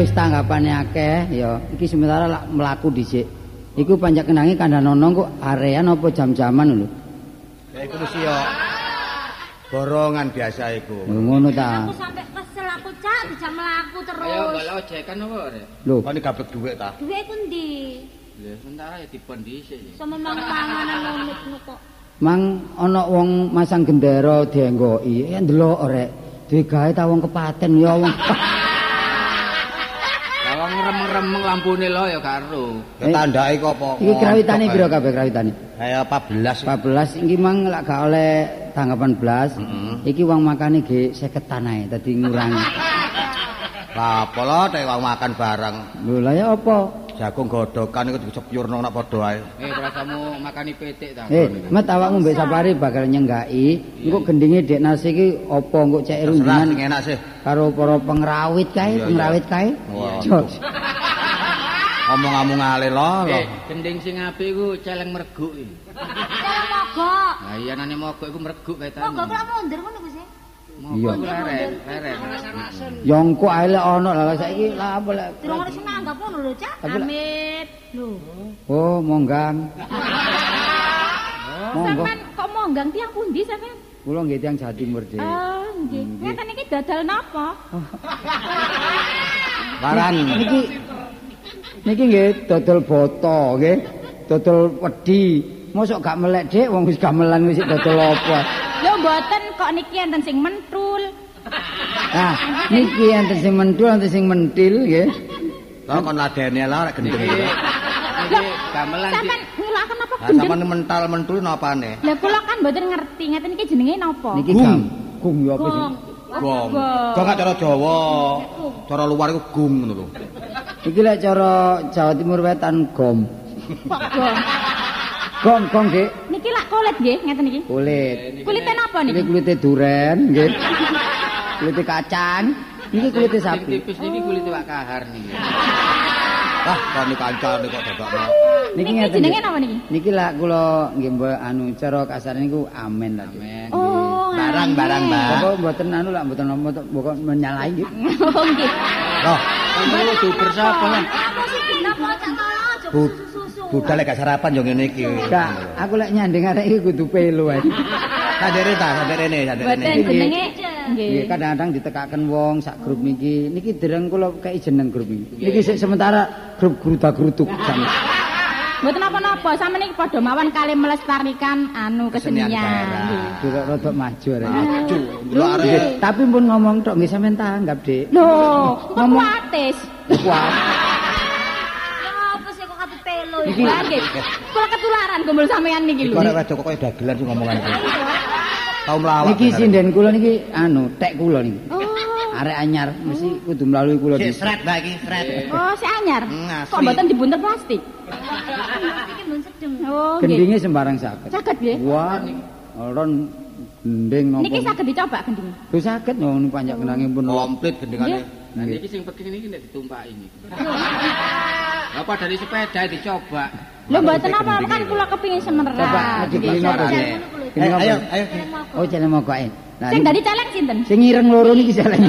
wis tanggapane akeh ya iki sementara lak mlaku dhisik. Iku panjak kenangi kandhanono kok arean apa jam-jaman lho. Ya iku wis yo borongan biasa iku. Lho ngono ta. Aku sampe kesel aku cak dijak mlaku terus. Ayo balik ojekan apa rek? Lho, Kon gabek dhuwit ta? Duwe ku ndi? Lha sementara ya dipon dhisik ya. Sama mangan-manganan ngono kok. mang ana wong masang gendera dienggoki. Ya ndelok rek. Duwe gawe ta wong kepaten ya wong. Kalau ngremeng-remeng lampune lo ya karo. Tandake kok apa? Iki krawitane piro kabeh krawitane? Kayak 14. 14 iki mang lak gak oleh tanggapan belas. Iki uang makane ge 50 ae dadi ngurangi. Lah apa lho nek wong makan barang Lho lah ya apa? Jagung godokan iku disepyurno nak padha ae. Eh prasamu makani petik ta. Eh, met awakmu mbek Sapari bakal nyenggaki. Engko gendinge Dek Nasi iki apa engko cek Terserah sing rundingan enak sih. karo para pengrawit kae, pengrawit kae. Wah, Jos. Ngomong-ngomong ale lho lho. Eh, gending sing apik iku celeng merguk iki. Mogok. Lah iya nane mogok iku merguk kaitane. Mogok kok mundur ngono Iya. iku leren, leren. Ya engko ae lek ana lah saiki lah apa lek. Durung ono sing nanggap ngono lho, Cak. Amit. Lho. Oh, monggang. [LAUGHS] Sampean kok monggang tiang pundi sampean? Kula nggih tiyang Jawa Timur, Dik. Oh, nggih. Ngeten iki dodol napa? [LAUGHS] Waran. Niki Niki nggih dodol boto nggih. Dodol wedi. Mosok gak melek Dik wong wis gamelan wis dodol apa. Lho mboten kok niki enten sing mentul. Nah, niki enten sing mentul enten sing mentil nggih. Lah kon ladene lah rek gendeng iki. Iki gamelan Sampean ngulaken apa gendeng? sampean mental mentul napane? Lah kula kan mboten ngerti ngeten iki jenenge napa? Niki Gung. gam. Gung ya apa sih? Gong. Gong. gong. Gong gak cara Jawa. Cara luar iku gung ngono lho. Iki lek cara Jawa Timur Wetan gom. Kok gong? Gom gom Dik. Niki lak kulit nggih ngeten iki. Kulit. Kulite napa Ini niki? kulite duren nggih. Kulite kacang. Niki kulite sapi. tipis niki kulit wak kahar niki. Wah, kon kancane kok dadakno. Niki Niki ngeten. jenenge Dik. napa niki? Niki lah kula nggih mbok anu cara kasar niku amen lah. Amen. Oh, Barang barang, Mbak. Bapak mboten anu lak mboten mboten mboten menyalahi nggih. Oh nggih. Loh, Kamu duber sapa lan? Apa sih kenapa cak tolong aja Bu- susu. Budal lek gak sarapan yo ngene iki. Kak, aku lek nyanding arek iki kudu pelo ae. Sadere ta, sadere ne, sadere Mboten ne. jenenge nggih. Kadang-kadang ditekaken wong sak grup niki. Niki dereng kula kei jeneng grup iki. Niki sik sementara grup gruta-grutuk jane. Mboten napa-napa, sampeyan iki padha mawon kali melestarikan anu Kesenian. Nggih. Kira rada maju arek. Aduh, delok arek. Tapi pun ngomong tok nggih sampean tanggap, Dik. Lho, kok Ngomong- kuatis? Wah, Iki- iki? Nggih. Kula ketularan kumpul sampeyan niki lho. arek wedok kok dagelan sing ngomongan iki. Tau mlawak. niki bener. sinden kula niki anu, tek kula niki. Oh. Arek anyar mesti kudu melalui kula dhisik. sret Mbak iki, sret. Oh, si anyar. Hmm. Kok mboten dibuntel plastik? Iki sedeng. Oh, nggih. Gendinge sembarang saged. Saged nggih. Wah, ron gending napa. Niki saged dicoba gending. Lho saged yo niku panjang kenange pun. Komplit gendengane. Nah iki sing penting iki nek ditumpaki niki. [LAUGHS] Apa dari sepeda dicoba. Lho mboten apa kan kula kepingin semeran. Coba saged. Pak. Ayo, ayo. Oh, celeng mokoke. Nah, Sing dadi celeng sinten? sing ireng loro niki celeng.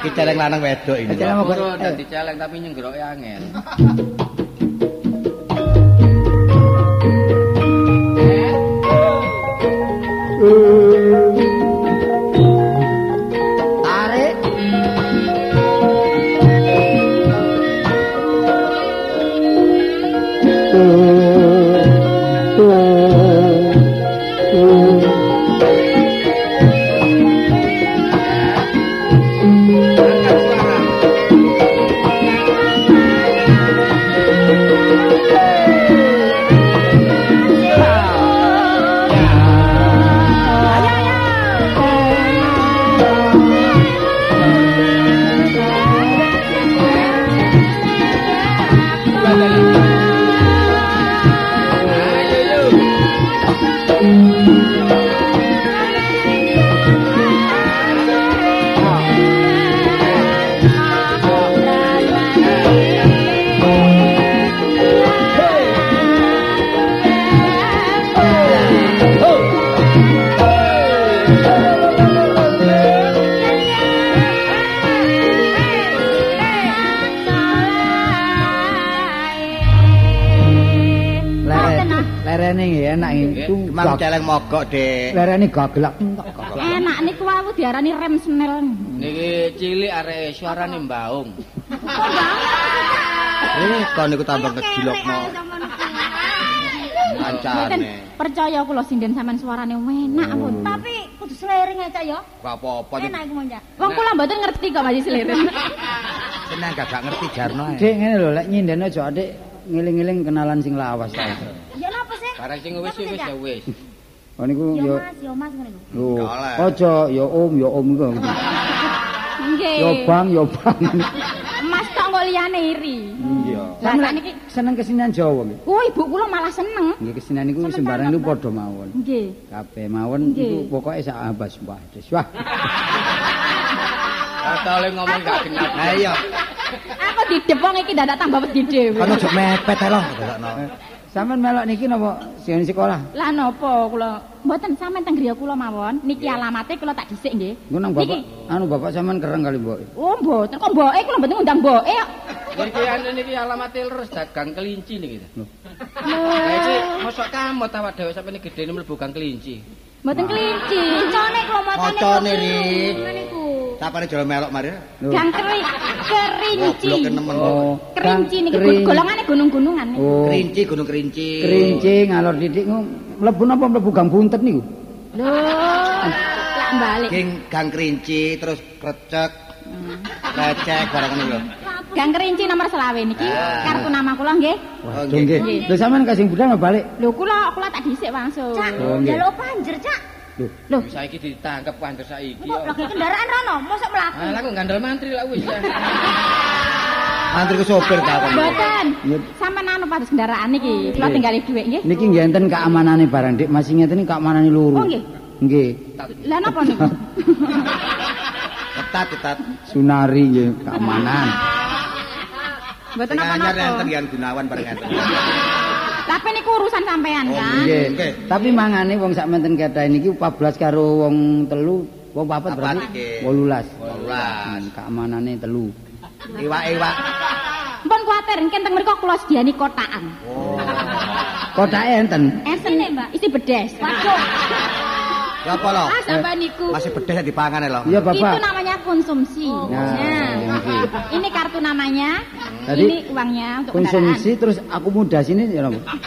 Iki celeng lanang wedok ini. Celeng mokoke. Urun dadi celeng tapi nyenggroke angel. Tarik. [LAUGHS] celeng mogok, Dik. Lerene gagelak. Enak niku wawu diarani rem snel. Niki cilik arek suarane mbaung. Eh, kon niku tambah ngejilokno Mboten kancane. percaya kula sinden sampean suarane enak ampun. Tapi kudu slering aja ya. Gak apa-apa. Enak iku monja. Wong kula mboten ngerti kok Mas Slirin. [LAUGHS] Seneng gak gak ngerti jarno. Dik ngene lho, lek nyinden aja adik ngiling-ngiling kenalan sing lawas ta. Ya napa sih? Barang sing wis wis ya wis. Oh niku Ya yo Mas, ya Mas lho. Aja ya Om, ya Om iku. Nggih. Ya Bang, ya Bang. Mas tok kok liyane iri. Iya. Lah, sakniki seneng kesenian Jawa nggih. Oh, ibu kula malah seneng. Nggih kesenian niku sembarang niku padha mawon. Nggih. Kabeh mawon Nggih. iku pokoke sak abas wah. Wah. Kata oleh ngomong gak genap. Ayo. Aku didepong iki dadak tambah wedi dhewe. Kon ojo mepet ae. Sampeyan melok niki napa sing sekolah? Lah napa kula mboten sampean teng griya kula mawon. Niki alamate kula tak dhisik nggih. Nang bapak, Niki. anu bapak sampean kereng kali mbok. Oh, mboten kok mboke kula mboten ngundang mboke kok. Niki anu niki alamat leres dagang kelinci niki. Lah iki mosok kamot awak dhewe sampe gedene mlebu gang kelinci. Mboten kelinci. Macane kula macane. Macane, Ri. Sapane jolo melok mari. Gang keri kerinci. Goblok nemen. Oh, Kerinci niki golongane gunung-gunungan. Oh. Kerinci gunung kerinci. Kerinci ngalor didik ku mlebu napa mlebu gang buntet niku? Lho, lak balik. King gang kerinci terus krecek. Recek barang ngono lho. Gang kerinci nomor selawe niki Ah. kartu nama kula nggih. Oh, Waduh nggih. Lho sampean kasing budal mau balik. Lho kula kula tak dhisik langsung. Cak, Oh, jaluk panjer, Cak. Lho, Lho, Saiki ditangkep panjer saiki. Kok lagi kendaraan rono, mosok mlaku. Ah, lah kok gandel mantri lah wis. [LAUGHS] Antri ke sopir ta kon. mboten. Sampeyan anu pados kendaraan niki. Kula tinggali dhuwit nggih. niki nggih enten keamanane barang Dik, masih ngeten iki keamanane loro. Oh, nggih. Nggih. Lah napa niku? Ketat ketat. Sunari nggih keamanan. Mboten anyar napa-napa. enten Yan Gunawan bareng enten. Tapi niku urusan sampean Oh, kan. nggih. Oke. Tapi mangane wong sak menten keta niki 14 karo wong telu, wong papat berarti iki. 18. 18. Hmm, Keamanane telu. Iwak-iwak. Mpun kuwatir engken teng mriku kula sediani kotakan. Oh. Kotake enten. Nih, Mbak. Isi bedes. Waduh. Ya apa lo? Ah, sampean niku. Masih bedes ya dipangan lo. Iya, Itu Bapak. namanya konsumsi. Nah, Nah, konsumsi. ini kartu namanya. Tadi ini uangnya untuk Konsumsi terus akomodasi ini ya napa? kendaraan.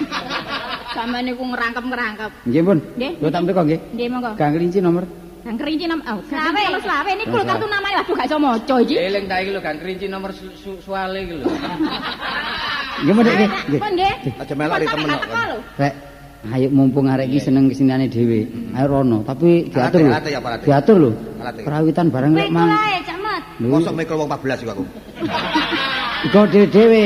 Sampean niku ngerangkep-ngerangkep. Nggih, Pun. Nggih. Lho tak mriko nggih. Nggih, monggo. Gang kelinci nomor. Gang kerinci nam. Oh, selawe. Kalau selawe niku Oh, lho kartu namanya waduh gak iso maca iki. Eling ta iki lho kan kerinci nomor su su- suale iki lho. Nggih, Mun, nggih. Pun nggih. Aja melok temen kok. Rek, ayo mumpung arek iki seneng kesinane dhewe. Ayo rono, tapi diatur lho. Alat ya, Pak, alat. Diatur lho. Kerawitan bareng lek mang. Mosok mikul wong 14 juga aku. Iku dhewe-dhewe.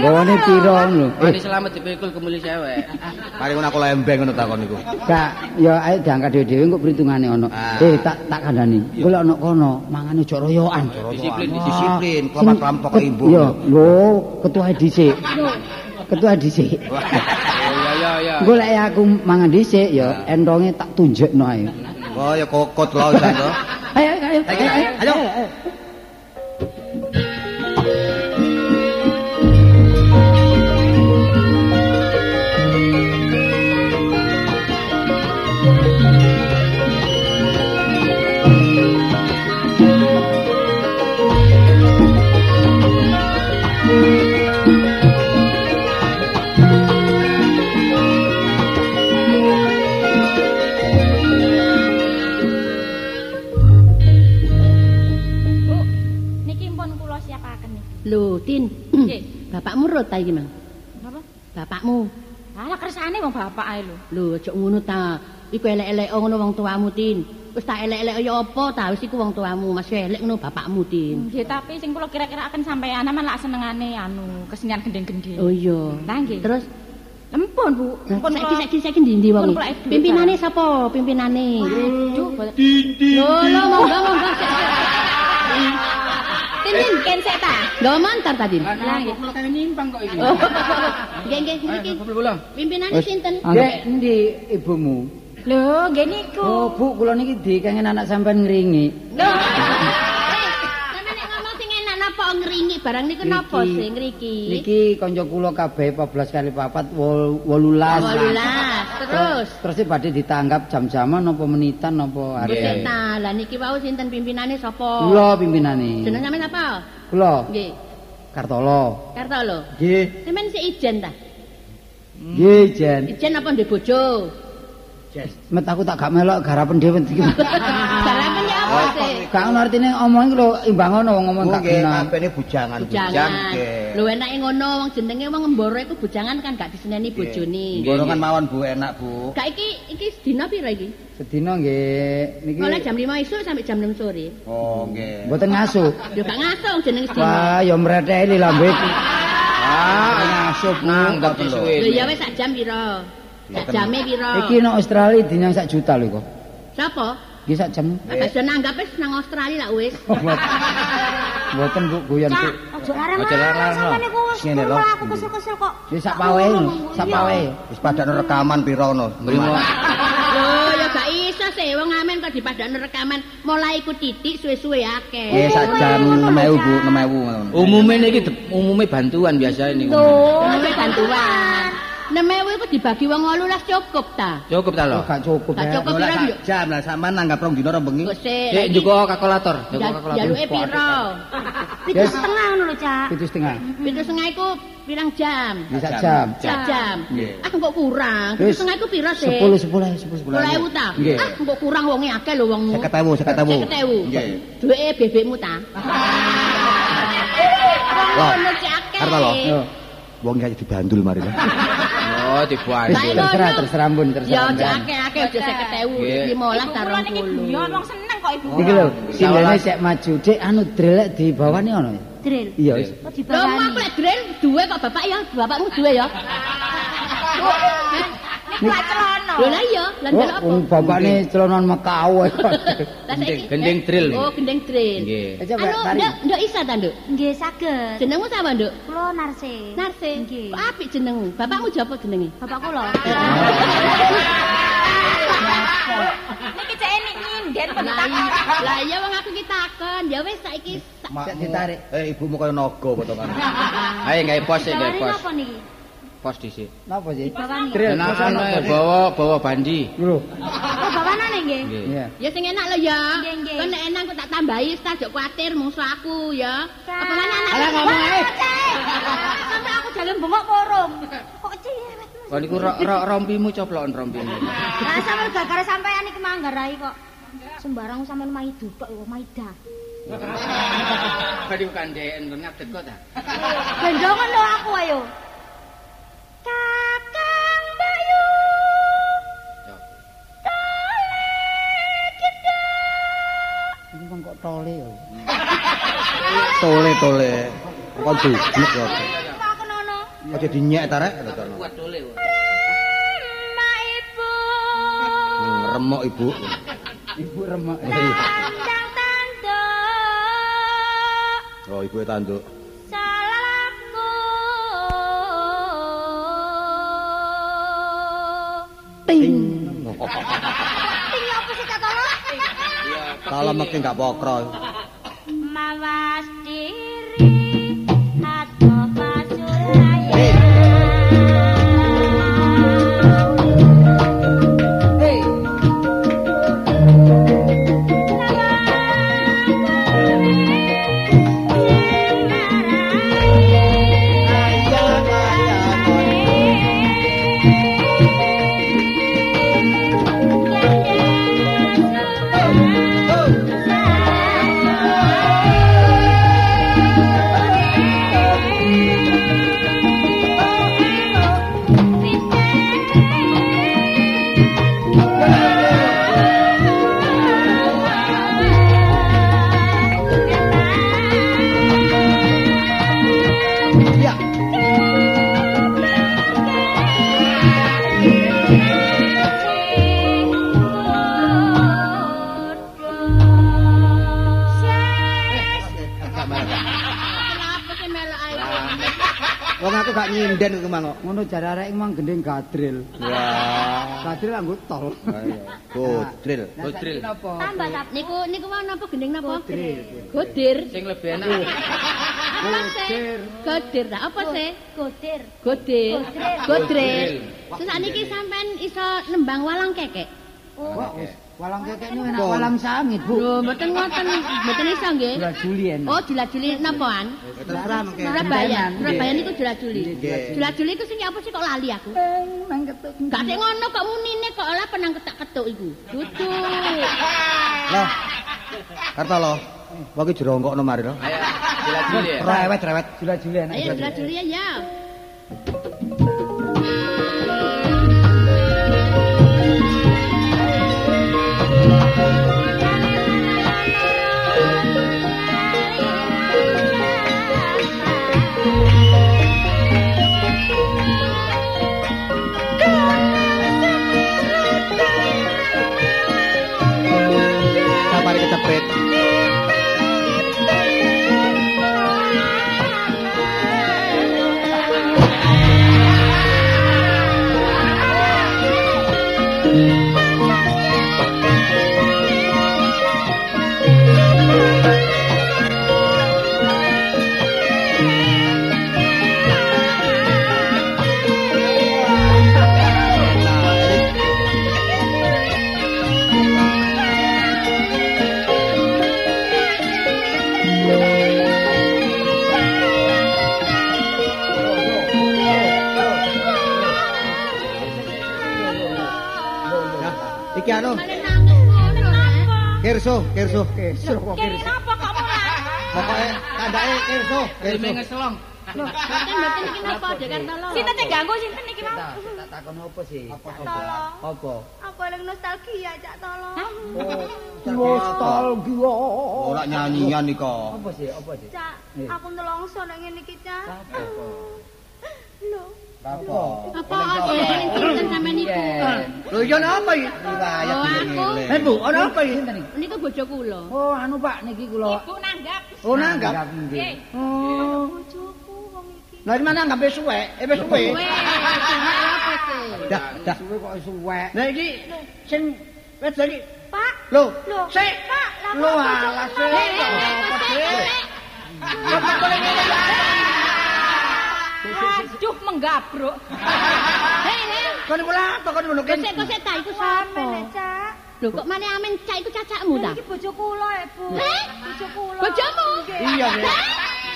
Bawane ngono lho. piro lho. Eh, Wani selamat dipikul kemuli cewek. Mari ngono aku lembeng ngono takon niku. Gak, ya ayo diangkat dhewe-dhewe kok perhitungane ono. Ah. Eh, tak tak kandhani. Kowe lek ono kono, mangane ojo royokan. Disiplin, disiplin, ket- ibu. Iya, lho, ketua dhisik. Ketua dhisik. Oh iya iya iya. Engko lek aku mangan dhisik ya entonge tak tunjukno ae. Oh ya kokot lo jan to. Ayo, ayo, Ayo, Bapakmu rut ta iki, Mang? Napa? Bapakmu. Ala kersane wong bapak ae lho. Lho, aja ngono ta. Iku elek-elek ngono wong tuamu, Tin. Wis tak elek-elek ya apa ta? Wis iku wong tuamu, masih elek ngono bapakmu, Tin. Nggih, tapi sing kula kira-kira akan sampean aman lak senengane anu kesenian gendeng-gendeng. Oh iya. Nggih. Terus Lempun, Bu. Nah, Pun saiki saiki saiki ndi ndi wong? Pun kula duwe Pimpinane sapa? Pimpinane. Waduh, boten- Lho, lho monggo monggo. [LAUGHS] Tin tin kensek ta. Lho mantar tadi. Lah nggih kula kene nyimpang kok iki. Oh. Nggih niki. kula. Pimpinane Wes, sinten? Nggih, endi ibumu? Lho, nggih niku. Oh, Bu, kula niki dikengen anak sampean ngringi. Lho. [LAUGHS] Sampe nek ngomong sing enak napa ngringi barang niku napa sing ngriki? Niki kanca kula kabeh 14 kali 4 18. 18. Terus Terus iki badhe ditanggap jam-jaman apa menitan apa Wis hari. ta, lah niki wau sinten pimpinane sapa? Kula pimpinane. Jeneng sampean apa? Kula Nggih. Kartolo. Karto lho. Nggih. Sampeyan sik ijen ta? Nggih, Jen. Ijen apa ndek bojo? Met aku tak gak melok garapen dhewe iki. Garapen ya sih? Gak ono artine omong iki lho imbang ono wong ngomong gak Nggih, kena. kabeh ini bujangan. Bujangan. nggih. Lho enake ngono wong jenenge wong mboro iku bujangan kan gak diseneni bojone. Borongan mawon Bu, enak Bu. Gak iki iki sedina pira iki? Sedina nggih niki Mulai jam 5 esuk sampai jam 6 sore. Oh, nggih. mboten ngasuh. Yo gak ngaso jeneng sedina. Wah, ya mreteli lambe. Ah, ngasup Nanggap ngoten lho. Lho ya wis sak jam pira? Sak jame pira? Iki nang Australia dinyang sak juta lho kok. Sapa? Iki sak jam. Iso nanggap wis nang Australia lah wis. Mboten. Bu guyon Bu. Aja larang. Aja larang, Sampeyan niku wis Ngene lho. aku kesel-kesel kok. Wis sak pawe, sak pawe. Wis padane rekaman pira. Mrimo. Lho ya gak iso sih wong amen kok dipadakno rekaman mulai iku titik suwe-suwe akeh. Nggih, sak jam 6000 Bu, 6000 ngono. Umume niki umume bantuan biasa ini. Lho, bantuan. Nemewu iku dibagi wong 18 cukup ta? Cukup ta Oh, lho. gak cukup Gak cukup. Ora pira, Juk? jam lah sampean nanggap rong dina rong bengi. Kok sik. Njuko kalkulator, njuko kalkulator. Jaluke pira? [LAUGHS] Pitu setengah ngono lho, Cak. Pitu setengah. Pitu setengah iku pirang jam? Di sak jam. Sak jam. Nggih. Ah kok kurang? Pitu setengah iku pira sih? 10 10 10 Sepuluh ewu ta? Nggih. Ah kok kurang wonge akeh lho wongmu. 50.000, 50.000. Seket ewu. Nggih. Duweke bebekmu ta? Wah, Ngono cek akeh. Karta lho. Yo. Wong iki dibandul mari lho. [LAUGHS] Oh. Baik, terserah terserah pun Ya terserah. aja sampean. akeh-akeh aja 50.000, Nggih. 15 Ibu ta kula niki guyon 20. wong seneng kok Ibu. Iki lho, singgane sik maju. Dek anu drelek di bawah ni ono. ya? Drill. Iya wis. Kok Lho mau dibawani? lek drill duwe kok bapak ya, bapakmu duwe ya. [LAUGHS] Lah celana. Lho lah iya, lah ndelok apa? Wong bapakne celonan Mekau. [LAUGHS] Saiki- gendeng drill. Oh, gendeng drill. Nggih. Coba Anu, nduk, nduk isa ta, nduk? Nggih saged. Jenengmu sapa, nduk? Kula Narse. Narse. Nggih. Kok apik jenengmu? Bapakmu japa jenenge? Bapak kula. [LAUGHS] Niki cek enik nyinden pentak. iya, lah iya wong aku ki takon. Ya wis saiki sak- ditarik. Eh ibumu kaya naga potongan. [LAUGHS] Ayo gawe pos gawe pos. napa niki? Pos dhisik. Napa sih? Napa sih? bawa bawa bandi. Lho. Oh, bawanane nggih. Nggih. Iya. Ya sing enak lho ya. Kon nek enak kok tak tambahi tak jok kuatir musuh aku ya. Apa mana anak? Alah, ngomong ae. Sampai aku jalan bengok porong. Kok ciwet Mas? Kok niku ro- ro- rompimu coplokan rompimu. Lah sampe gara-gara sampean iki manggarai kok. Sembarang sampean maidu tok yo maida. Badi kandhen kon ngadeg kok ta. Gendongan lho aku ayo. Kakang Bayu. Ini kan kok tole. [LAUGHS] Tole tole. Kok dublek kok. Aja dinyek ta rek. Kuat kok. Ma ibu. Hmm, Remok ibu. Ibu. Tandang tanduk. Oh ibu tanduk. Ting. Ting apa sih kata lo? Kalau mesti gak pokro. Aku gak nyinden kok mang kok. Ngono jare arek mang gendeng gadril. Wah. Gadril anggo tol. Ayo. Godril. Godril. Napa? Tambah tap. Niku niku mau napa gendeng napa? Godril. Godir. Sing lebih enak. Sih? Godir. Lah apa sih? Godir. Godir. Godril. Godril. Terus niki sampean iso nembang walang kekek. Wis walang kekek ini enak walang sangit, Bu. Lho, mboten ngoten, mboten iso nggih. Jula Julien. Oh, jula-juli napaan? Terserah mengke. Surabaya. Surabaya niku jula-juli. Nggih. Jula-juli iku sing apa sih kok lali aku? nang ketuk. Gak sik ngono kok munine kok ora penang ketak-ketuk iku. Dudu. Lah. Kartolo. Wong iki jerongkokno mari lho. Ayo, jila-jili ya. Rewet rewet. Jula Julien. Ayo jula-juli ya, anu, ngono rek. Kirso, Kirso. Kesel kok mulai? Pokoke tandake Kirso, Kirso. ngeselong. Mboten mboten iki napa Jakarta lho. Sinten sing ganggu sinten iki mau? Tak tak takon apa sih? Tolong. Apa? Aku eling nostalgia cak tolong. Nostalgia. Ora nyanyian iki kok. Apa sih? Apa sih? Cak, aku nelongso nek ngene iki cak. Apa? Lho, Apa? Apa sih sinten sampean niku? Lho iya napa iki? Riwayat ngene. aku. Eh Bu, ana apa iki? Sinten iki? Niku bojo kula. Oh, anu Pak niki kula. Ibu nanggap. Oh nanggap. nggih. Oh. Bojoku wong iki. Lah iki mana nggambe suwe? Eh wis suwe. Apa? Dah, dah. Suwe kok suwek. Lah iki sing wis iki. Pak, Lho, sik. Pak, Lho kok bojoku Apa kok sik? sik? Kok kok ngene ya? Aduh, menggabruk. Hei, hei. Kon kula apa kon ngono kan? Kosek kosek ta iku sapa? Cak. Lho kok maneh amen cak iku cacakmu ta? Iki bojo kula, Bu. Eh? Bojo kula. Bojomu? Iya, Nek.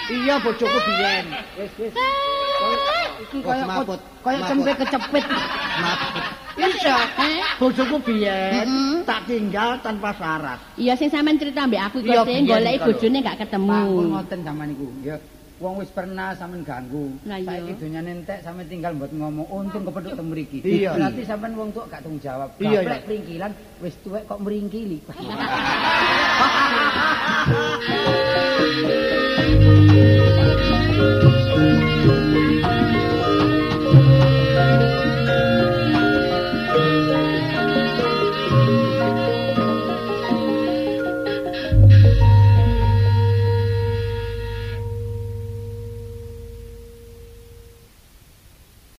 Iya bojoku biyen. Wis wis. Iki Oh, kaya semaput. kaya Semaput. cempe kecepit. Iya. Eh? Bojoku biyen tak tinggal tanpa syarat. Iya sing sampean cerita mbek aku Iya, kok sing goleki bojone gak ketemu. pun ngoten sampean niku. Ya wong wis pernah sampean ganggu. Saiki donyane entek sampean tinggal mbot ngomong untung kepethuk teng mriki. Berarti sampean wong tuwa gak tanggung jawab. Lah pringkilan wis tuwek kok mringkili.